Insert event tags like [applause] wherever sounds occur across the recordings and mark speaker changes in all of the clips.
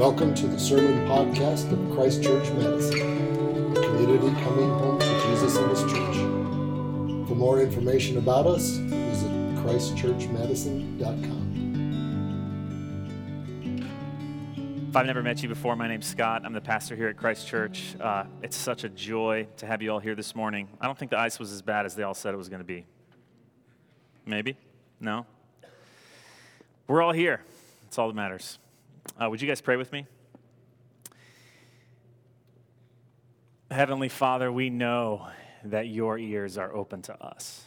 Speaker 1: Welcome to the Sermon Podcast of Christ Church Madison, a community coming home to Jesus and His church. For more information about us, visit ChristchurchMadison.com.
Speaker 2: If I've never met you before, my name's Scott. I'm the pastor here at Christ Church. Uh, it's such a joy to have you all here this morning. I don't think the ice was as bad as they all said it was going to be. Maybe? No? We're all here. That's all that matters. Uh, would you guys pray with me? Heavenly Father, we know that your ears are open to us.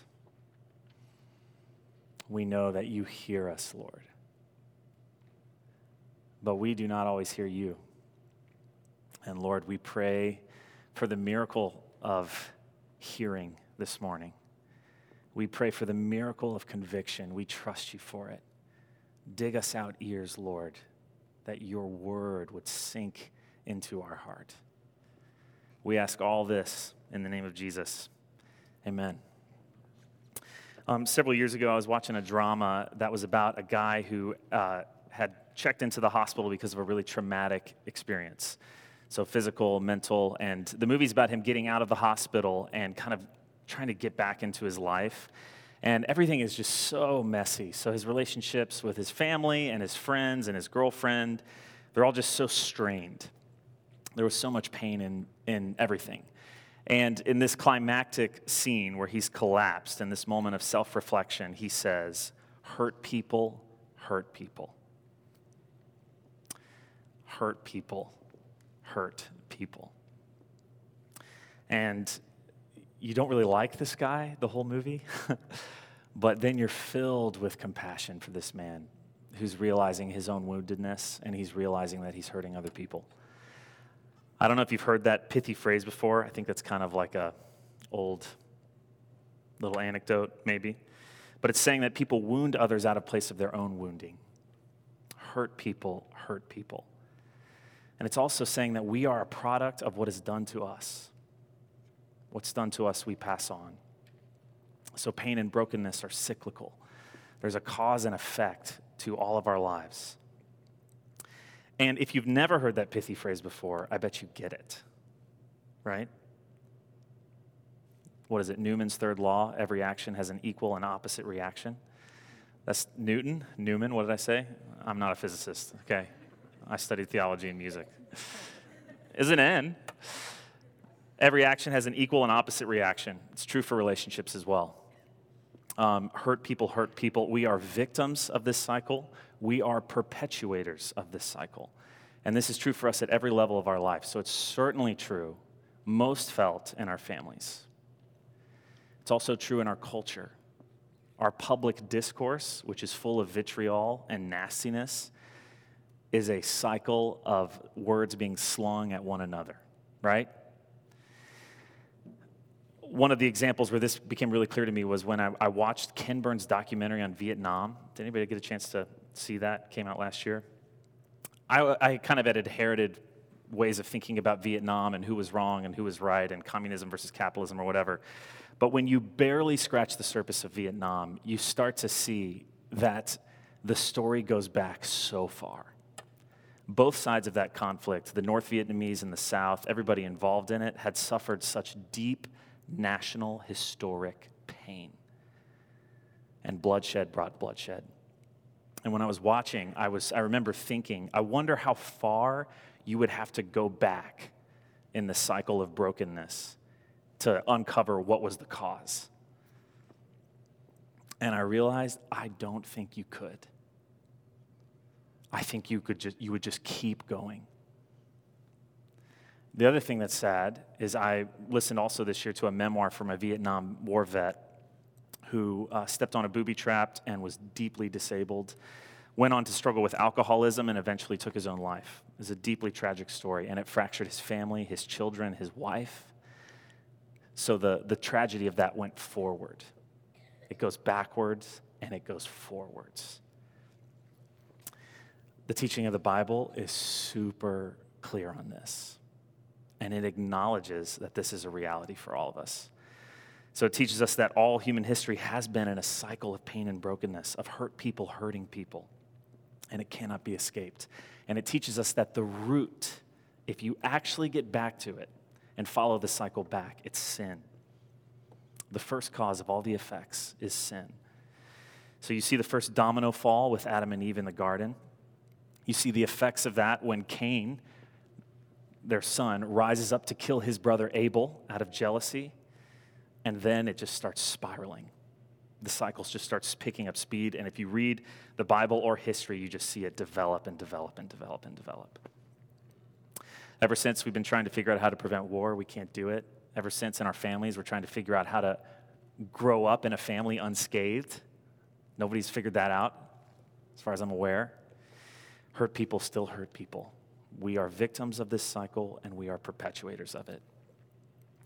Speaker 2: We know that you hear us, Lord. But we do not always hear you. And Lord, we pray for the miracle of hearing this morning. We pray for the miracle of conviction. We trust you for it. Dig us out ears, Lord, that your word would sink into our heart. We ask all this in the name of Jesus. Amen. Um, several years ago, I was watching a drama that was about a guy who uh, had checked into the hospital because of a really traumatic experience. So, physical, mental, and the movie's about him getting out of the hospital and kind of trying to get back into his life. And everything is just so messy. So his relationships with his family and his friends and his girlfriend, they're all just so strained. There was so much pain in, in everything. And in this climactic scene where he's collapsed, in this moment of self reflection, he says, Hurt people, hurt people. Hurt people, hurt people. And you don't really like this guy the whole movie, [laughs] but then you're filled with compassion for this man who's realizing his own woundedness and he's realizing that he's hurting other people. I don't know if you've heard that pithy phrase before. I think that's kind of like a old little anecdote maybe. But it's saying that people wound others out of place of their own wounding. Hurt people, hurt people. And it's also saying that we are a product of what is done to us. What's done to us, we pass on. So pain and brokenness are cyclical. There's a cause and effect to all of our lives. And if you've never heard that pithy phrase before, I bet you get it. Right? What is it? Newman's third law every action has an equal and opposite reaction. That's Newton. Newman, what did I say? I'm not a physicist, okay? I studied theology and music. Is an N. Every action has an equal and opposite reaction. It's true for relationships as well. Um, hurt people hurt people. We are victims of this cycle. We are perpetuators of this cycle. And this is true for us at every level of our life. So it's certainly true, most felt in our families. It's also true in our culture. Our public discourse, which is full of vitriol and nastiness, is a cycle of words being slung at one another, right? One of the examples where this became really clear to me was when I, I, watched Ken Burns' documentary on Vietnam. Did anybody get a chance to see that? Came out last year. I, I kind of had inherited ways of thinking about Vietnam and who was wrong and who was right and communism versus capitalism or whatever. But when you barely scratch the surface of Vietnam, you start to see that the story goes back so far. Both sides of that conflict, the North Vietnamese and the South, everybody involved in it, had suffered such deep national historic pain. And bloodshed brought bloodshed. And when I was watching, I, was, I remember thinking, I wonder how far you would have to go back in the cycle of brokenness to uncover what was the cause. And I realized I don't think you could. I think you could just you would just keep going. The other thing that's sad is I listened also this year to a memoir from a Vietnam War vet who uh, stepped on a booby trap and was deeply disabled, went on to struggle with alcoholism, and eventually took his own life. It's a deeply tragic story, and it fractured his family, his children, his wife. So the, the tragedy of that went forward. It goes backwards and it goes forwards. The teaching of the Bible is super clear on this and it acknowledges that this is a reality for all of us. So it teaches us that all human history has been in a cycle of pain and brokenness, of hurt people hurting people. and it cannot be escaped. And it teaches us that the root, if you actually get back to it and follow the cycle back, it's sin. The first cause of all the effects is sin. So you see the first domino fall with Adam and Eve in the garden. You see the effects of that when Cain, their son, rises up to kill his brother Abel out of jealousy. And then it just starts spiraling. The cycles just starts picking up speed. And if you read the Bible or history, you just see it develop and develop and develop and develop. Ever since we've been trying to figure out how to prevent war, we can't do it. Ever since in our families, we're trying to figure out how to grow up in a family unscathed. Nobody's figured that out, as far as I'm aware. Hurt people still hurt people. We are victims of this cycle and we are perpetuators of it.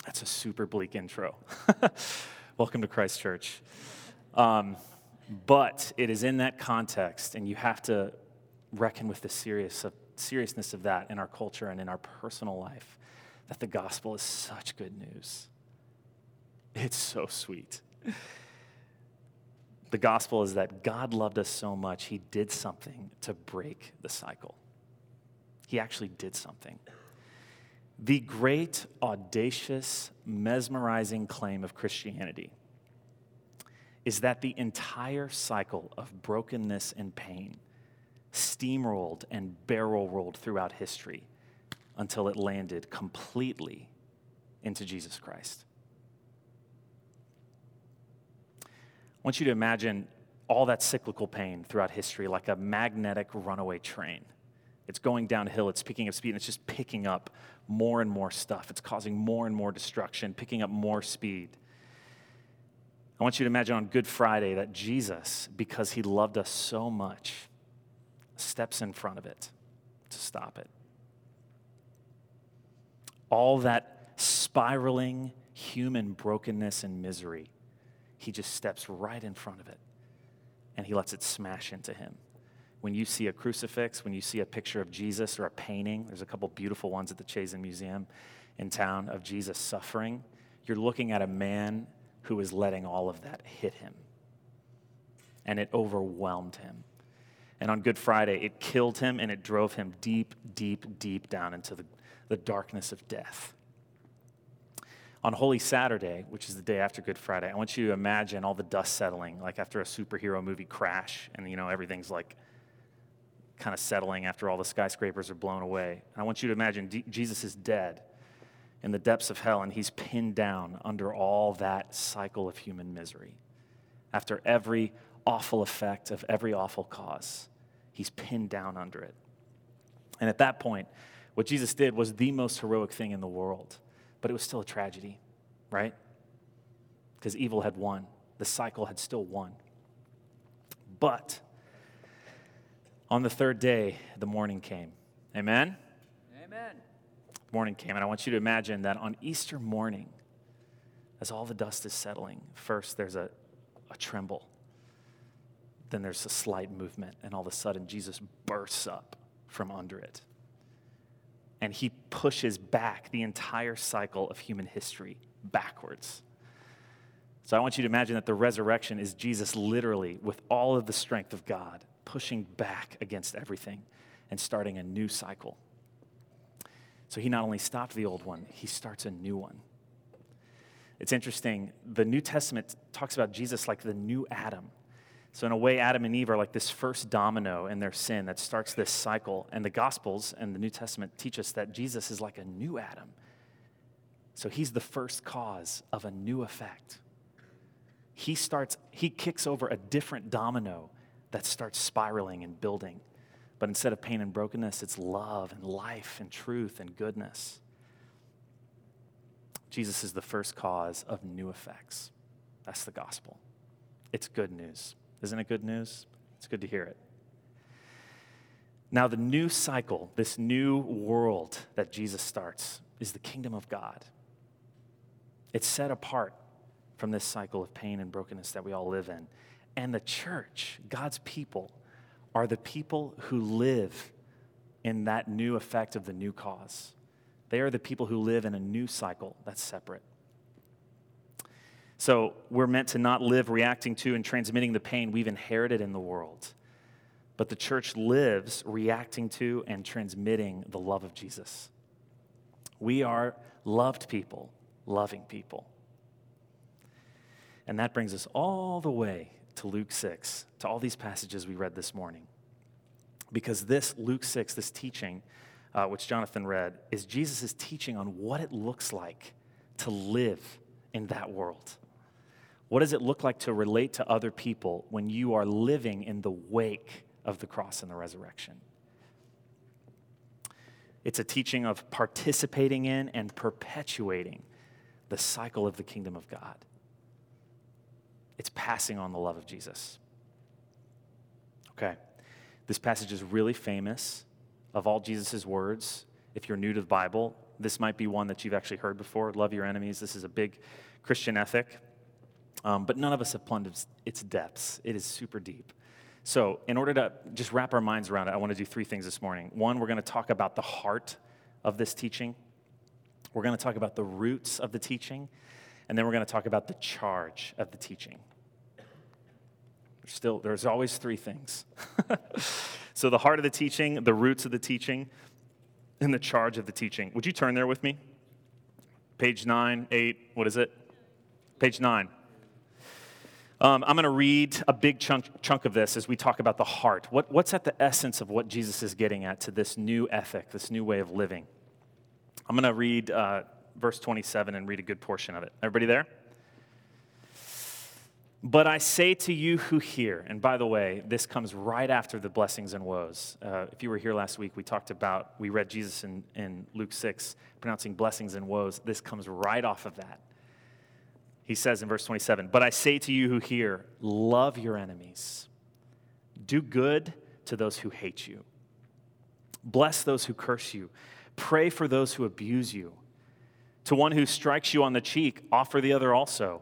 Speaker 2: That's a super bleak intro. [laughs] Welcome to Christ Church. Um, but it is in that context, and you have to reckon with the serious of, seriousness of that in our culture and in our personal life, that the gospel is such good news. It's so sweet. The gospel is that God loved us so much, he did something to break the cycle. He actually did something. The great, audacious, mesmerizing claim of Christianity is that the entire cycle of brokenness and pain steamrolled and barrel rolled throughout history until it landed completely into Jesus Christ. I want you to imagine all that cyclical pain throughout history like a magnetic runaway train. It's going downhill, it's picking up speed, and it's just picking up more and more stuff. It's causing more and more destruction, picking up more speed. I want you to imagine on Good Friday that Jesus, because he loved us so much, steps in front of it to stop it. All that spiraling human brokenness and misery, he just steps right in front of it and he lets it smash into him. When you see a crucifix, when you see a picture of Jesus or a painting, there's a couple beautiful ones at the Chazen Museum in town of Jesus suffering. You're looking at a man who is letting all of that hit him. And it overwhelmed him. And on Good Friday, it killed him and it drove him deep, deep, deep down into the, the darkness of death. On Holy Saturday, which is the day after Good Friday, I want you to imagine all the dust settling, like after a superhero movie crash, and you know everything's like kind of settling after all the skyscrapers are blown away. I want you to imagine D- Jesus is dead in the depths of hell, and he's pinned down under all that cycle of human misery. After every awful effect of every awful cause, he's pinned down under it. And at that point, what Jesus did was the most heroic thing in the world, but it was still a tragedy, right? Because evil had won, the cycle had still won. But on the third day, the morning came. Amen? Amen. Morning came. And I want you to imagine that on Easter morning, as all the dust is settling, first there's a, a tremble, then there's a slight movement, and all of a sudden Jesus bursts up from under it. And he pushes back the entire cycle of human history backwards. So I want you to imagine that the resurrection is Jesus literally, with all of the strength of God, pushing back against everything and starting a new cycle. So he not only stopped the old one, he starts a new one. It's interesting. The New Testament talks about Jesus like the new Adam. So, in a way, Adam and Eve are like this first domino in their sin that starts this cycle. And the Gospels and the New Testament teach us that Jesus is like a new Adam. So, he's the first cause of a new effect. He starts, he kicks over a different domino that starts spiraling and building. But instead of pain and brokenness, it's love and life and truth and goodness. Jesus is the first cause of new effects. That's the gospel. It's good news. Isn't it good news? It's good to hear it. Now, the new cycle, this new world that Jesus starts, is the kingdom of God. It's set apart from this cycle of pain and brokenness that we all live in. And the church, God's people, are the people who live in that new effect of the new cause. They are the people who live in a new cycle that's separate. So we're meant to not live reacting to and transmitting the pain we've inherited in the world, but the church lives reacting to and transmitting the love of Jesus. We are loved people, loving people. And that brings us all the way to Luke 6, to all these passages we read this morning. Because this, Luke 6, this teaching, uh, which Jonathan read, is Jesus' teaching on what it looks like to live in that world. What does it look like to relate to other people when you are living in the wake of the cross and the resurrection? It's a teaching of participating in and perpetuating the cycle of the kingdom of God. It's passing on the love of Jesus. Okay. This passage is really famous of all Jesus' words. If you're new to the Bible, this might be one that you've actually heard before. Love your enemies. This is a big Christian ethic. Um, but none of us have plumbed its depths. It is super deep. So, in order to just wrap our minds around it, I want to do three things this morning. One, we're going to talk about the heart of this teaching, we're going to talk about the roots of the teaching, and then we're going to talk about the charge of the teaching. There's still, there's always three things. [laughs] so, the heart of the teaching, the roots of the teaching, and the charge of the teaching. Would you turn there with me? Page nine, eight, what is it? Page nine. Um, I'm going to read a big chunk, chunk of this as we talk about the heart. What, what's at the essence of what Jesus is getting at to this new ethic, this new way of living? I'm going to read uh, verse 27 and read a good portion of it. Everybody there? But I say to you who hear, and by the way, this comes right after the blessings and woes. Uh, if you were here last week, we talked about, we read Jesus in, in Luke 6 pronouncing blessings and woes. This comes right off of that. He says in verse 27 But I say to you who hear, love your enemies, do good to those who hate you, bless those who curse you, pray for those who abuse you. To one who strikes you on the cheek, offer the other also.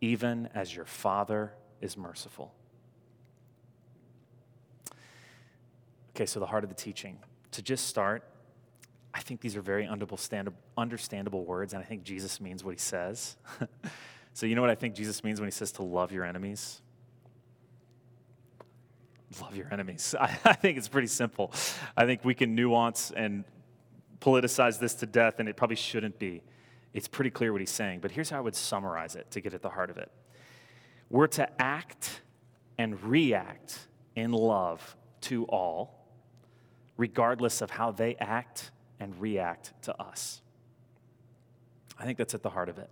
Speaker 2: even as your Father is merciful. Okay, so the heart of the teaching. To just start, I think these are very understandable words, and I think Jesus means what he says. [laughs] so, you know what I think Jesus means when he says to love your enemies? Love your enemies. [laughs] I, I think it's pretty simple. I think we can nuance and politicize this to death, and it probably shouldn't be. It's pretty clear what he's saying, but here's how I would summarize it to get at the heart of it. We're to act and react in love to all, regardless of how they act and react to us. I think that's at the heart of it.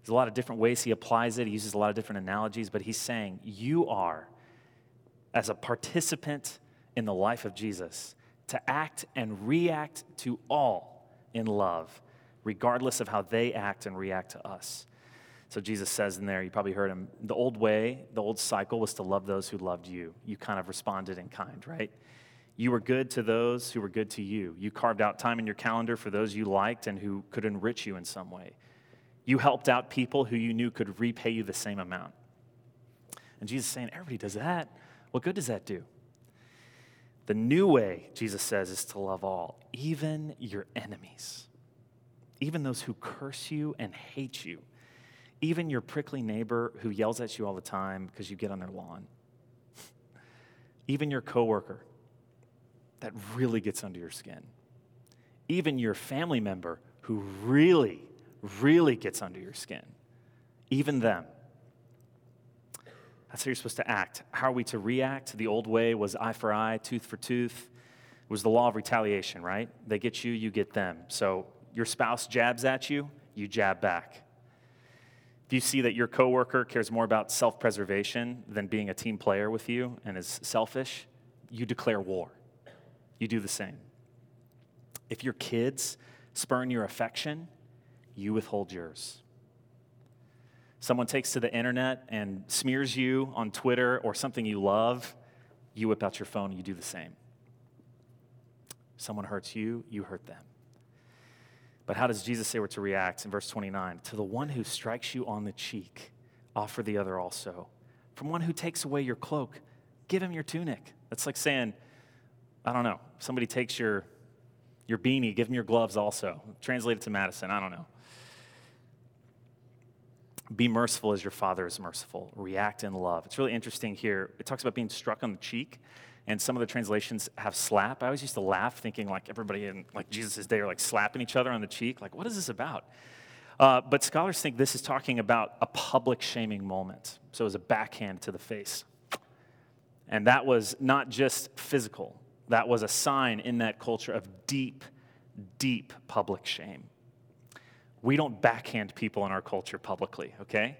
Speaker 2: There's a lot of different ways he applies it. He uses a lot of different analogies, but he's saying you are, as a participant in the life of Jesus, to act and react to all in love, regardless of how they act and react to us. So Jesus says in there, you probably heard him, the old way, the old cycle was to love those who loved you. You kind of responded in kind, right? You were good to those who were good to you. You carved out time in your calendar for those you liked and who could enrich you in some way. You helped out people who you knew could repay you the same amount. And Jesus is saying, everybody does that. What good does that do? The new way, Jesus says, is to love all, even your enemies, even those who curse you and hate you, even your prickly neighbor who yells at you all the time because you get on their lawn, [laughs] even your coworker that really gets under your skin. Even your family member who really, really gets under your skin. Even them. That's how you're supposed to act. How are we to react? The old way was eye for eye, tooth for tooth. It was the law of retaliation, right? They get you, you get them. So your spouse jabs at you, you jab back. If you see that your coworker cares more about self preservation than being a team player with you and is selfish, you declare war. You do the same. If your kids spurn your affection, you withhold yours. Someone takes to the internet and smears you on Twitter or something you love, you whip out your phone and you do the same. Someone hurts you, you hurt them. But how does Jesus say we're to react in verse 29? To the one who strikes you on the cheek, offer the other also. From one who takes away your cloak, give him your tunic. That's like saying, I don't know, somebody takes your, your beanie, give him your gloves also. Translate it to Madison, I don't know. Be merciful as your Father is merciful. React in love. It's really interesting here. It talks about being struck on the cheek and some of the translations have slap. I always used to laugh thinking like everybody in like Jesus' day are like slapping each other on the cheek. Like, what is this about? Uh, but scholars think this is talking about a public shaming moment. So it was a backhand to the face. And that was not just physical, that was a sign in that culture of deep, deep public shame. We don't backhand people in our culture publicly, okay?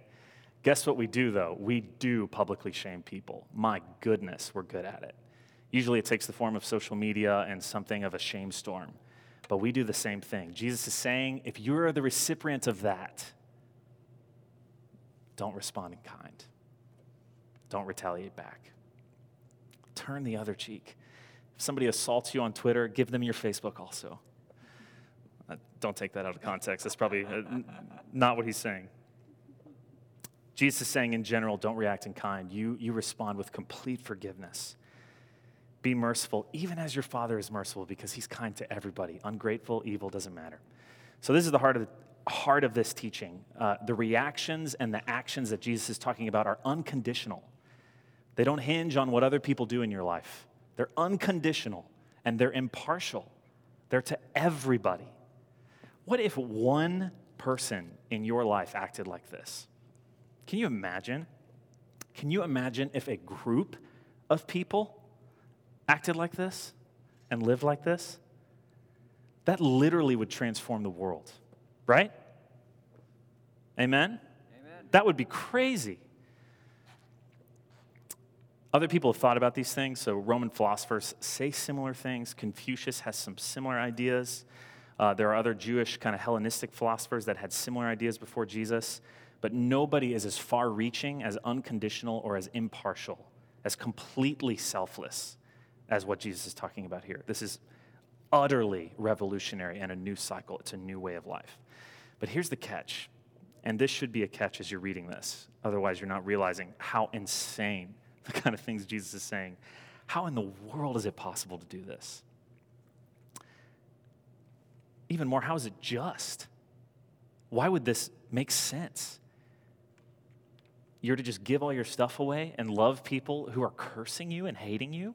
Speaker 2: Guess what we do though? We do publicly shame people. My goodness, we're good at it. Usually it takes the form of social media and something of a shame storm. But we do the same thing. Jesus is saying if you're the recipient of that, don't respond in kind. Don't retaliate back. Turn the other cheek. If somebody assaults you on Twitter, give them your Facebook also. Uh, don't take that out of context. That's probably uh, not what he's saying. Jesus is saying in general, don't react in kind. You, you respond with complete forgiveness. Be merciful, even as your Father is merciful, because He's kind to everybody. Ungrateful, evil, doesn't matter. So, this is the heart of, the, heart of this teaching. Uh, the reactions and the actions that Jesus is talking about are unconditional, they don't hinge on what other people do in your life. They're unconditional and they're impartial, they're to everybody. What if one person in your life acted like this? Can you imagine? Can you imagine if a group of people acted like this and lived like this, that literally would transform the world, right? Amen? Amen? That would be crazy. Other people have thought about these things, so Roman philosophers say similar things. Confucius has some similar ideas. Uh, there are other Jewish, kind of Hellenistic philosophers that had similar ideas before Jesus, but nobody is as far reaching, as unconditional, or as impartial, as completely selfless as what Jesus is talking about here. This is utterly revolutionary and a new cycle. It's a new way of life. But here's the catch, and this should be a catch as you're reading this. Otherwise, you're not realizing how insane [laughs] the kind of things Jesus is saying. How in the world is it possible to do this? Even more, how is it just? Why would this make sense? You're to just give all your stuff away and love people who are cursing you and hating you?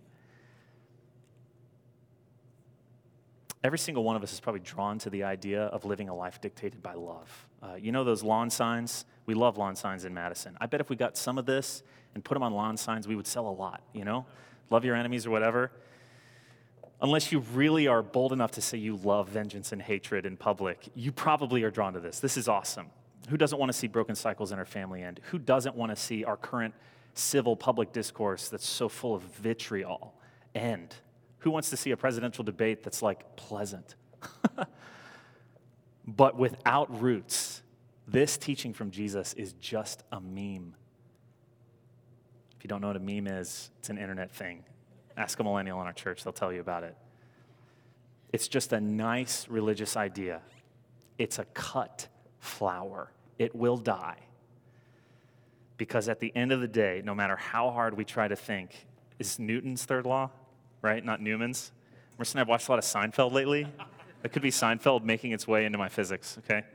Speaker 2: Every single one of us is probably drawn to the idea of living a life dictated by love. Uh, you know those lawn signs? We love lawn signs in Madison. I bet if we got some of this and put them on lawn signs, we would sell a lot, you know? Love your enemies or whatever. Unless you really are bold enough to say you love vengeance and hatred in public, you probably are drawn to this. This is awesome. Who doesn't want to see broken cycles in our family end? Who doesn't want to see our current civil public discourse that's so full of vitriol end? Who wants to see a presidential debate that's like pleasant? [laughs] but without roots, this teaching from Jesus is just a meme. If you don't know what a meme is, it's an internet thing. Ask a millennial in our church, they'll tell you about it. It's just a nice religious idea. It's a cut flower, it will die. Because at the end of the day, no matter how hard we try to think, is Newton's third law? Right? Not Newman's. Mercy and I've watched a lot of Seinfeld lately. [laughs] It could be Seinfeld making its way into my physics, okay?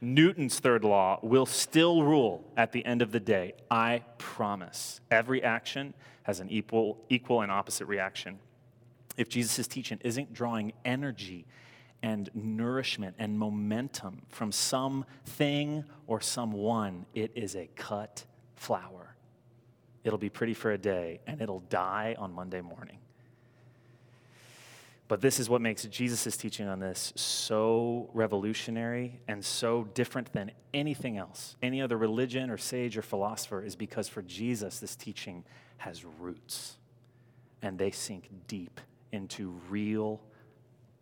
Speaker 2: Newton's third law will still rule at the end of the day. I promise. Every action has an equal, equal and opposite reaction. If Jesus' teaching isn't drawing energy and nourishment and momentum from something or someone, it is a cut flower. It'll be pretty for a day and it'll die on Monday morning. But this is what makes Jesus' teaching on this so revolutionary and so different than anything else. Any other religion or sage or philosopher is because for Jesus, this teaching has roots and they sink deep into real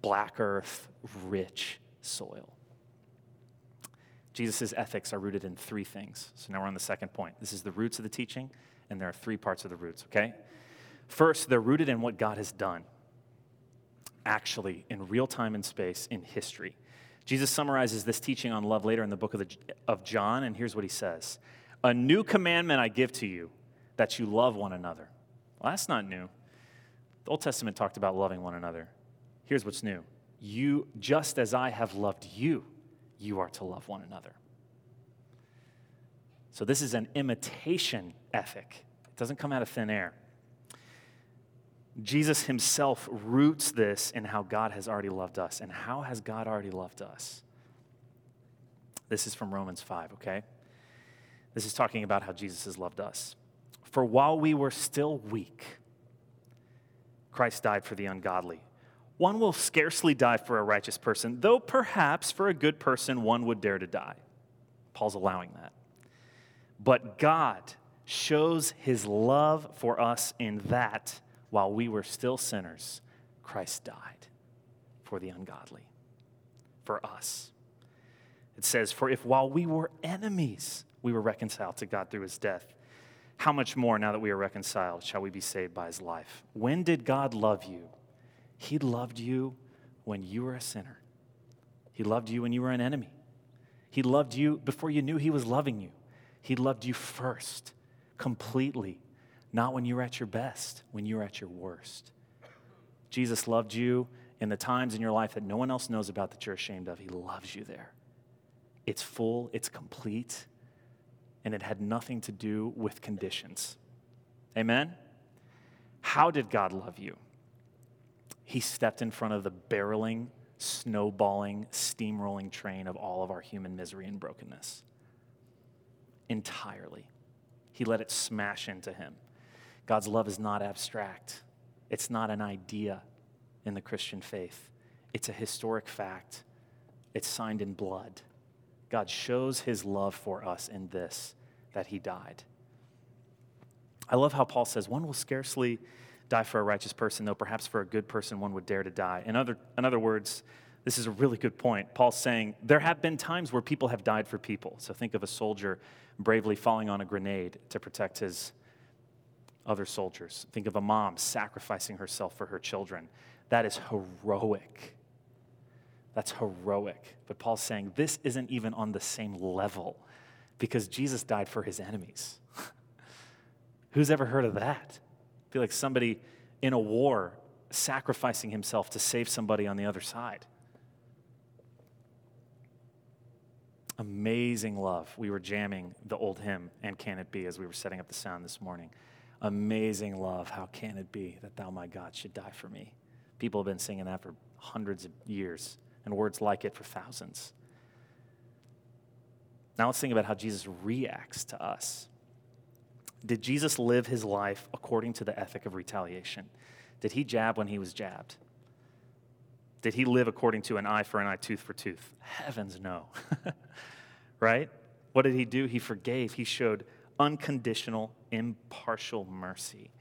Speaker 2: black earth, rich soil. Jesus' ethics are rooted in three things. So now we're on the second point. This is the roots of the teaching, and there are three parts of the roots, okay? First, they're rooted in what God has done, actually, in real time and space, in history. Jesus summarizes this teaching on love later in the book of, the, of John, and here's what he says A new commandment I give to you, that you love one another. Well, that's not new. The Old Testament talked about loving one another. Here's what's new you, just as I have loved you, you are to love one another. So, this is an imitation ethic, it doesn't come out of thin air. Jesus himself roots this in how God has already loved us. And how has God already loved us? This is from Romans 5, okay? This is talking about how Jesus has loved us. For while we were still weak, Christ died for the ungodly. One will scarcely die for a righteous person, though perhaps for a good person one would dare to die. Paul's allowing that. But God shows his love for us in that while we were still sinners, Christ died for the ungodly, for us. It says, For if while we were enemies, we were reconciled to God through his death, how much more now that we are reconciled shall we be saved by his life? When did God love you? He loved you when you were a sinner. He loved you when you were an enemy. He loved you before you knew He was loving you. He loved you first, completely, not when you're at your best, when you're at your worst. Jesus loved you in the times in your life that no one else knows about that you're ashamed of. He loves you there. It's full, it's complete, and it had nothing to do with conditions. Amen? How did God love you? He stepped in front of the barreling, snowballing, steamrolling train of all of our human misery and brokenness. Entirely. He let it smash into him. God's love is not abstract, it's not an idea in the Christian faith, it's a historic fact. It's signed in blood. God shows his love for us in this that he died. I love how Paul says, one will scarcely die for a righteous person, though perhaps for a good person one would dare to die. In other, in other words, this is a really good point. Paul's saying there have been times where people have died for people. So think of a soldier bravely falling on a grenade to protect his other soldiers. Think of a mom sacrificing herself for her children. That is heroic. That's heroic. But Paul's saying this isn't even on the same level because Jesus died for his enemies. [laughs] Who's ever heard of that? feel like somebody in a war sacrificing himself to save somebody on the other side. Amazing love. We were jamming the old hymn, And Can It Be, as we were setting up the sound this morning. Amazing love. How can it be that thou, my God, should die for me? People have been singing that for hundreds of years, and words like it for thousands. Now let's think about how Jesus reacts to us. Did Jesus live his life according to the ethic of retaliation? Did he jab when he was jabbed? Did he live according to an eye for an eye, tooth for tooth? Heavens, no. [laughs] right? What did he do? He forgave. He showed unconditional, impartial mercy.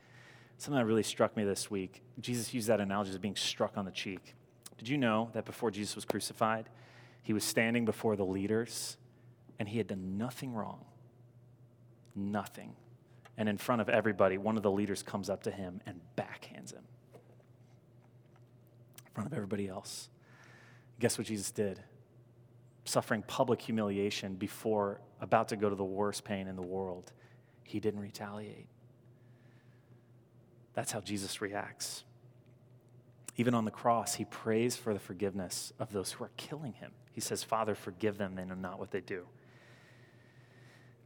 Speaker 2: Something that really struck me this week, Jesus used that analogy as being struck on the cheek. Did you know that before Jesus was crucified, he was standing before the leaders and he had done nothing wrong? Nothing. And in front of everybody, one of the leaders comes up to him and backhands front of everybody else. Guess what Jesus did? Suffering public humiliation before about to go to the worst pain in the world, he didn't retaliate. That's how Jesus reacts. Even on the cross, he prays for the forgiveness of those who are killing him. He says, Father, forgive them, they know not what they do.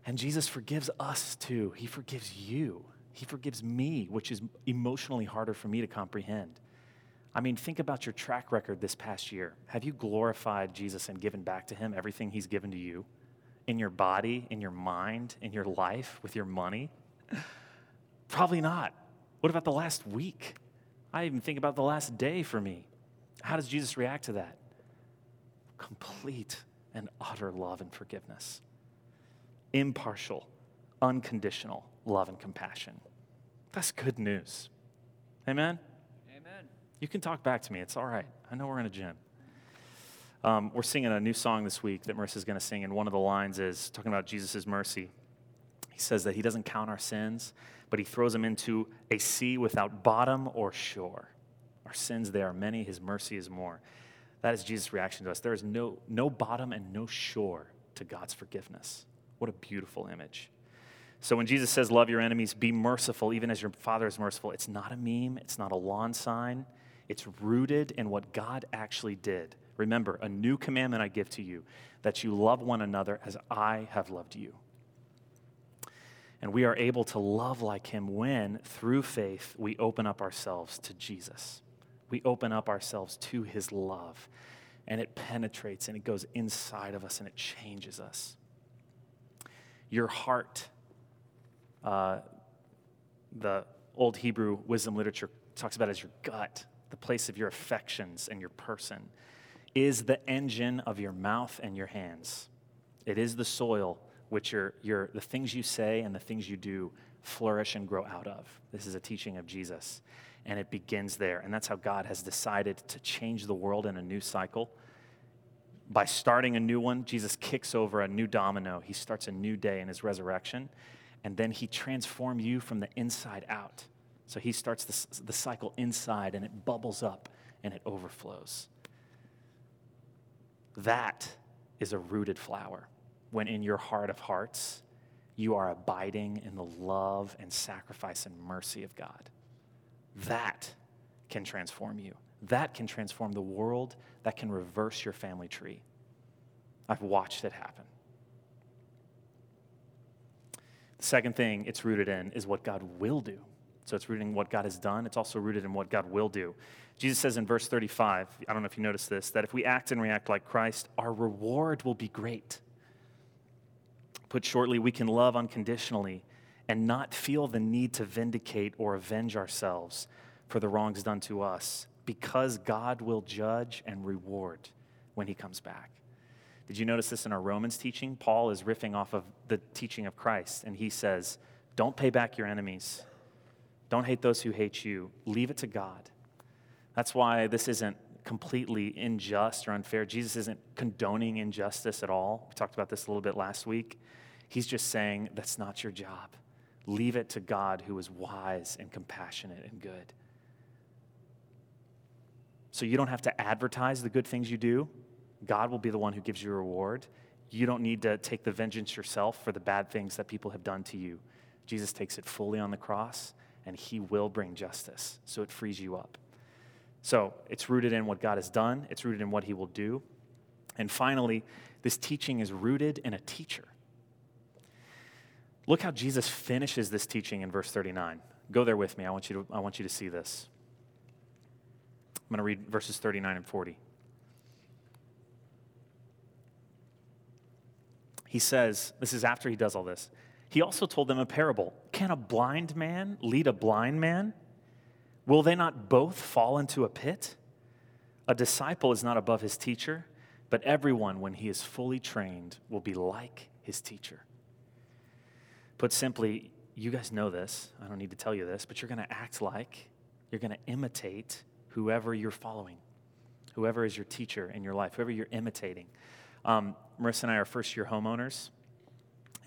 Speaker 2: And Jesus forgives us too. He forgives you. He forgives me, which is emotionally harder for me to comprehend. I mean, think about your track record this past year. Have you glorified Jesus and given back to him everything he's given to you in your body, in your mind, in your life, with your money? Probably not. What about the last week? I even think about the last day for me. How does Jesus react to that? Complete and utter love and forgiveness, impartial, unconditional love and compassion. That's good news.
Speaker 3: Amen?
Speaker 2: You can talk back to me. It's all right. I know we're in a gym. Um, we're singing a new song this week that Marissa's going to sing, and one of the lines is talking about Jesus' mercy. He says that he doesn't count our sins, but he throws them into a sea without bottom or shore. Our sins, they are many, his mercy is more. That is Jesus' reaction to us. There is no, no bottom and no shore to God's forgiveness. What a beautiful image. So when Jesus says, Love your enemies, be merciful, even as your Father is merciful, it's not a meme, it's not a lawn sign. It's rooted in what God actually did. Remember, a new commandment I give to you that you love one another as I have loved you. And we are able to love like him when, through faith, we open up ourselves to Jesus. We open up ourselves to his love, and it penetrates and it goes inside of us and it changes us. Your heart uh, the old Hebrew wisdom literature talks about as your gut, the place of your affections and your person, is the engine of your mouth and your hands. It is the soil which your, your, the things you say and the things you do flourish and grow out of. This is a teaching of Jesus. And it begins there. And that's how God has decided to change the world in a new cycle. By starting a new one, Jesus kicks over a new domino. He starts a new day in his resurrection and then he transforms you from the inside out. So he starts the, the cycle inside and it bubbles up and it overflows. That is a rooted flower when in your heart of hearts you are abiding in the love and sacrifice and mercy of God. That can transform you. That can transform the world. That can reverse your family tree. I've watched it happen. The second thing it's rooted in is what God will do. So it's rooted in what God has done. It's also rooted in what God will do. Jesus says in verse 35, I don't know if you noticed this, that if we act and react like Christ, our reward will be great. Put shortly, we can love unconditionally and not feel the need to vindicate or avenge ourselves for the wrongs done to us because God will judge and reward when he comes back. Did you notice this in our Romans teaching? Paul is riffing off of the teaching of Christ, and he says, Don't pay back your enemies. Don't hate those who hate you. Leave it to God. That's why this isn't completely unjust or unfair. Jesus isn't condoning injustice at all. We talked about this a little bit last week. He's just saying, That's not your job. Leave it to God who is wise and compassionate and good. So you don't have to advertise the good things you do. God will be the one who gives you a reward. You don't need to take the vengeance yourself for the bad things that people have done to you. Jesus takes it fully on the cross, and he will bring justice. So it frees you up. So it's rooted in what God has done, it's rooted in what he will do. And finally, this teaching is rooted in a teacher. Look how Jesus finishes this teaching in verse 39. Go there with me. I want you to, I want you to see this. I'm going to read verses 39 and 40. he says, this is after he does all this, he also told them a parable. Can a blind man lead a blind man? Will they not both fall into a pit? A disciple is not above his teacher, but everyone, when he is fully trained, will be like his teacher. Put simply, you guys know this. I don't need to tell you this, but you're going to act like, you're going to imitate whoever you're following, whoever is your teacher in your life, whoever you're imitating. Um, Marissa and I are first year homeowners.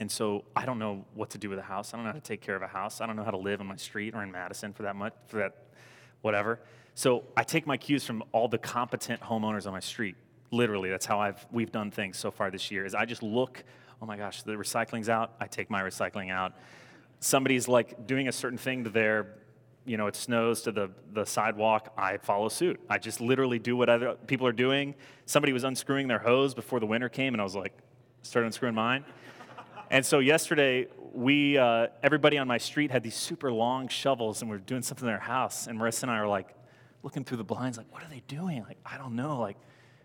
Speaker 2: And so I don't know what to do with a house. I don't know how to take care of a house. I don't know how to live on my street or in Madison for that much, for that whatever. So I take my cues from all the competent homeowners on my street. Literally, that's how I've we've done things so far this year. Is I just look, oh my gosh, the recycling's out. I take my recycling out. Somebody's like doing a certain thing to their you know, it snows to the, the sidewalk, I follow suit. I just literally do what other people are doing. Somebody was unscrewing their hose before the winter came, and I was like, started unscrewing mine. And so yesterday, we, uh, everybody on my street had these super long shovels, and we were doing something in their house. And Marissa and I were like, looking through the blinds, like, what are they doing? Like, I don't know. Like,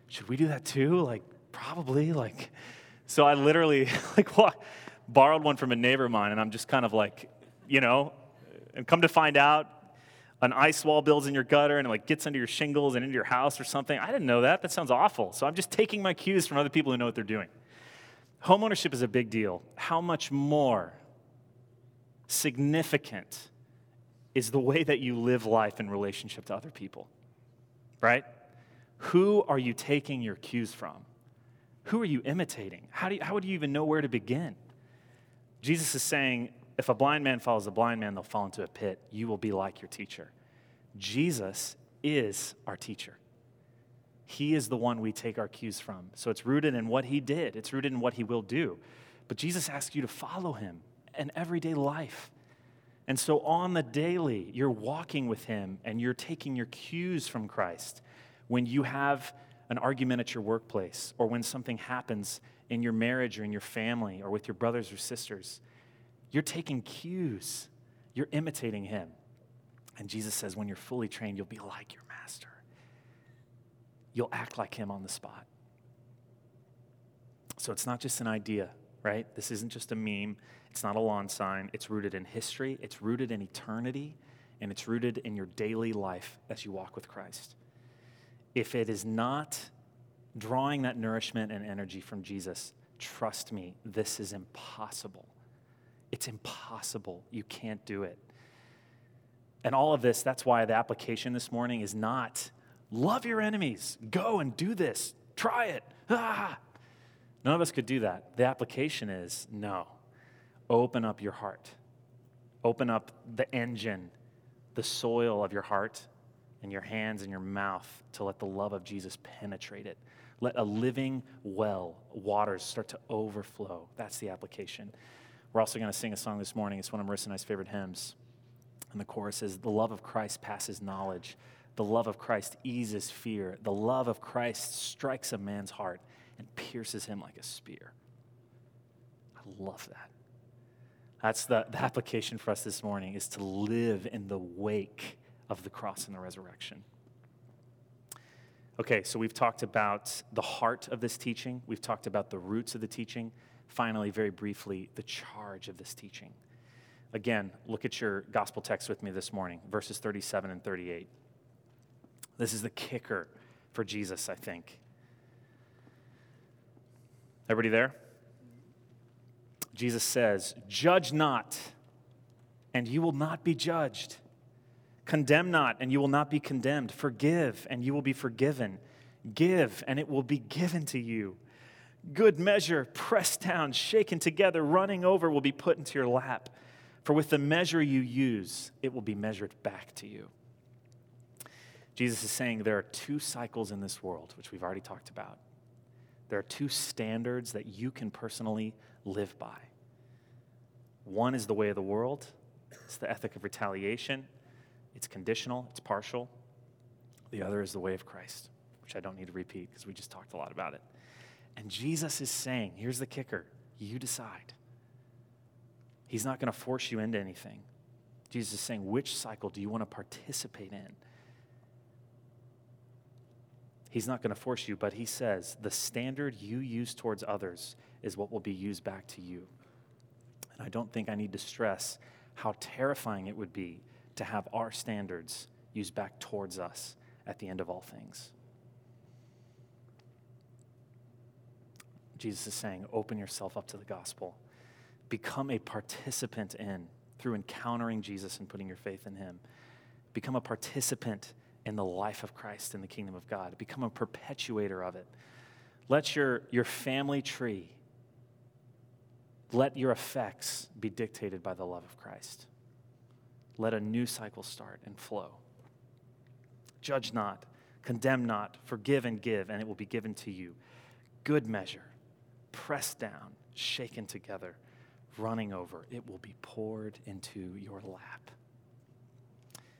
Speaker 2: should we do that too? Like, probably. Like, so I literally, [laughs] like, what, borrowed one from a neighbor of mine, and I'm just kind of like, you know, and come to find out, an ice wall builds in your gutter and it like gets under your shingles and into your house or something. I didn't know that. That sounds awful. So I'm just taking my cues from other people who know what they're doing. Homeownership is a big deal. How much more significant is the way that you live life in relationship to other people? Right? Who are you taking your cues from? Who are you imitating? How, do you, how would you even know where to begin? Jesus is saying, if a blind man follows a blind man, they'll fall into a pit. You will be like your teacher. Jesus is our teacher. He is the one we take our cues from. So it's rooted in what he did, it's rooted in what he will do. But Jesus asks you to follow him in everyday life. And so on the daily, you're walking with him and you're taking your cues from Christ. When you have an argument at your workplace or when something happens in your marriage or in your family or with your brothers or sisters, you're taking cues, you're imitating him. And Jesus says, when you're fully trained, you'll be like your master. You'll act like him on the spot. So it's not just an idea, right? This isn't just a meme. It's not a lawn sign. It's rooted in history, it's rooted in eternity, and it's rooted in your daily life as you walk with Christ. If it is not drawing that nourishment and energy from Jesus, trust me, this is impossible. It's impossible. You can't do it. And all of this, that's why the application this morning is not love your enemies, go and do this, try it. Ah. None of us could do that. The application is no. Open up your heart, open up the engine, the soil of your heart, and your hands and your mouth to let the love of Jesus penetrate it. Let a living well, waters start to overflow. That's the application. We're also going to sing a song this morning. It's one of Marissa and I's favorite hymns. And the chorus is The love of Christ passes knowledge. The love of Christ eases fear. The love of Christ strikes a man's heart and pierces him like a spear. I love that. That's the, the application for us this morning is to live in the wake of the cross and the resurrection. Okay, so we've talked about the heart of this teaching. We've talked about the roots of the teaching finally, very briefly, the charge of this teaching. Again, look at your gospel text with me this morning, verses 37 and 38. This is the kicker for Jesus, I think. Everybody there? Jesus says, Judge not, and you will not be judged. Condemn not, and you will not be condemned. Forgive, and you will be forgiven. Give, and it will be given to you good measure, pressed down, shaken together, running over, will be put into your lap. For with the measure you use, it will be measured back to you. Jesus is saying there are two cycles in this world, which we've already talked about. There are two standards that you can personally live by. One is the way of the world, it's the ethic of retaliation, it's conditional, it's partial. The other is the way of Christ, which I don't need to repeat because we just talked a lot about it. And Jesus is saying, here's the kicker you decide. He's not going to force you into anything. Jesus is saying, which cycle do you want to participate in? He's not going to force you, but he says, the standard you use towards others is what will be used back to you. And I don't think I need to stress how terrifying it would be to have our standards used back towards us at the end of all things. Jesus is saying, open yourself up to the gospel. Become a participant in through encountering Jesus and putting your faith in him. Become a participant in the life of Christ in the kingdom of God. Become a perpetuator of it. Let your, your family tree, let your effects be dictated by the love of Christ. Let a new cycle start and flow. Judge not, condemn not, forgive and give, and it will be given to you. Good measure pressed down, shaken together, running over. It will be poured into your lap.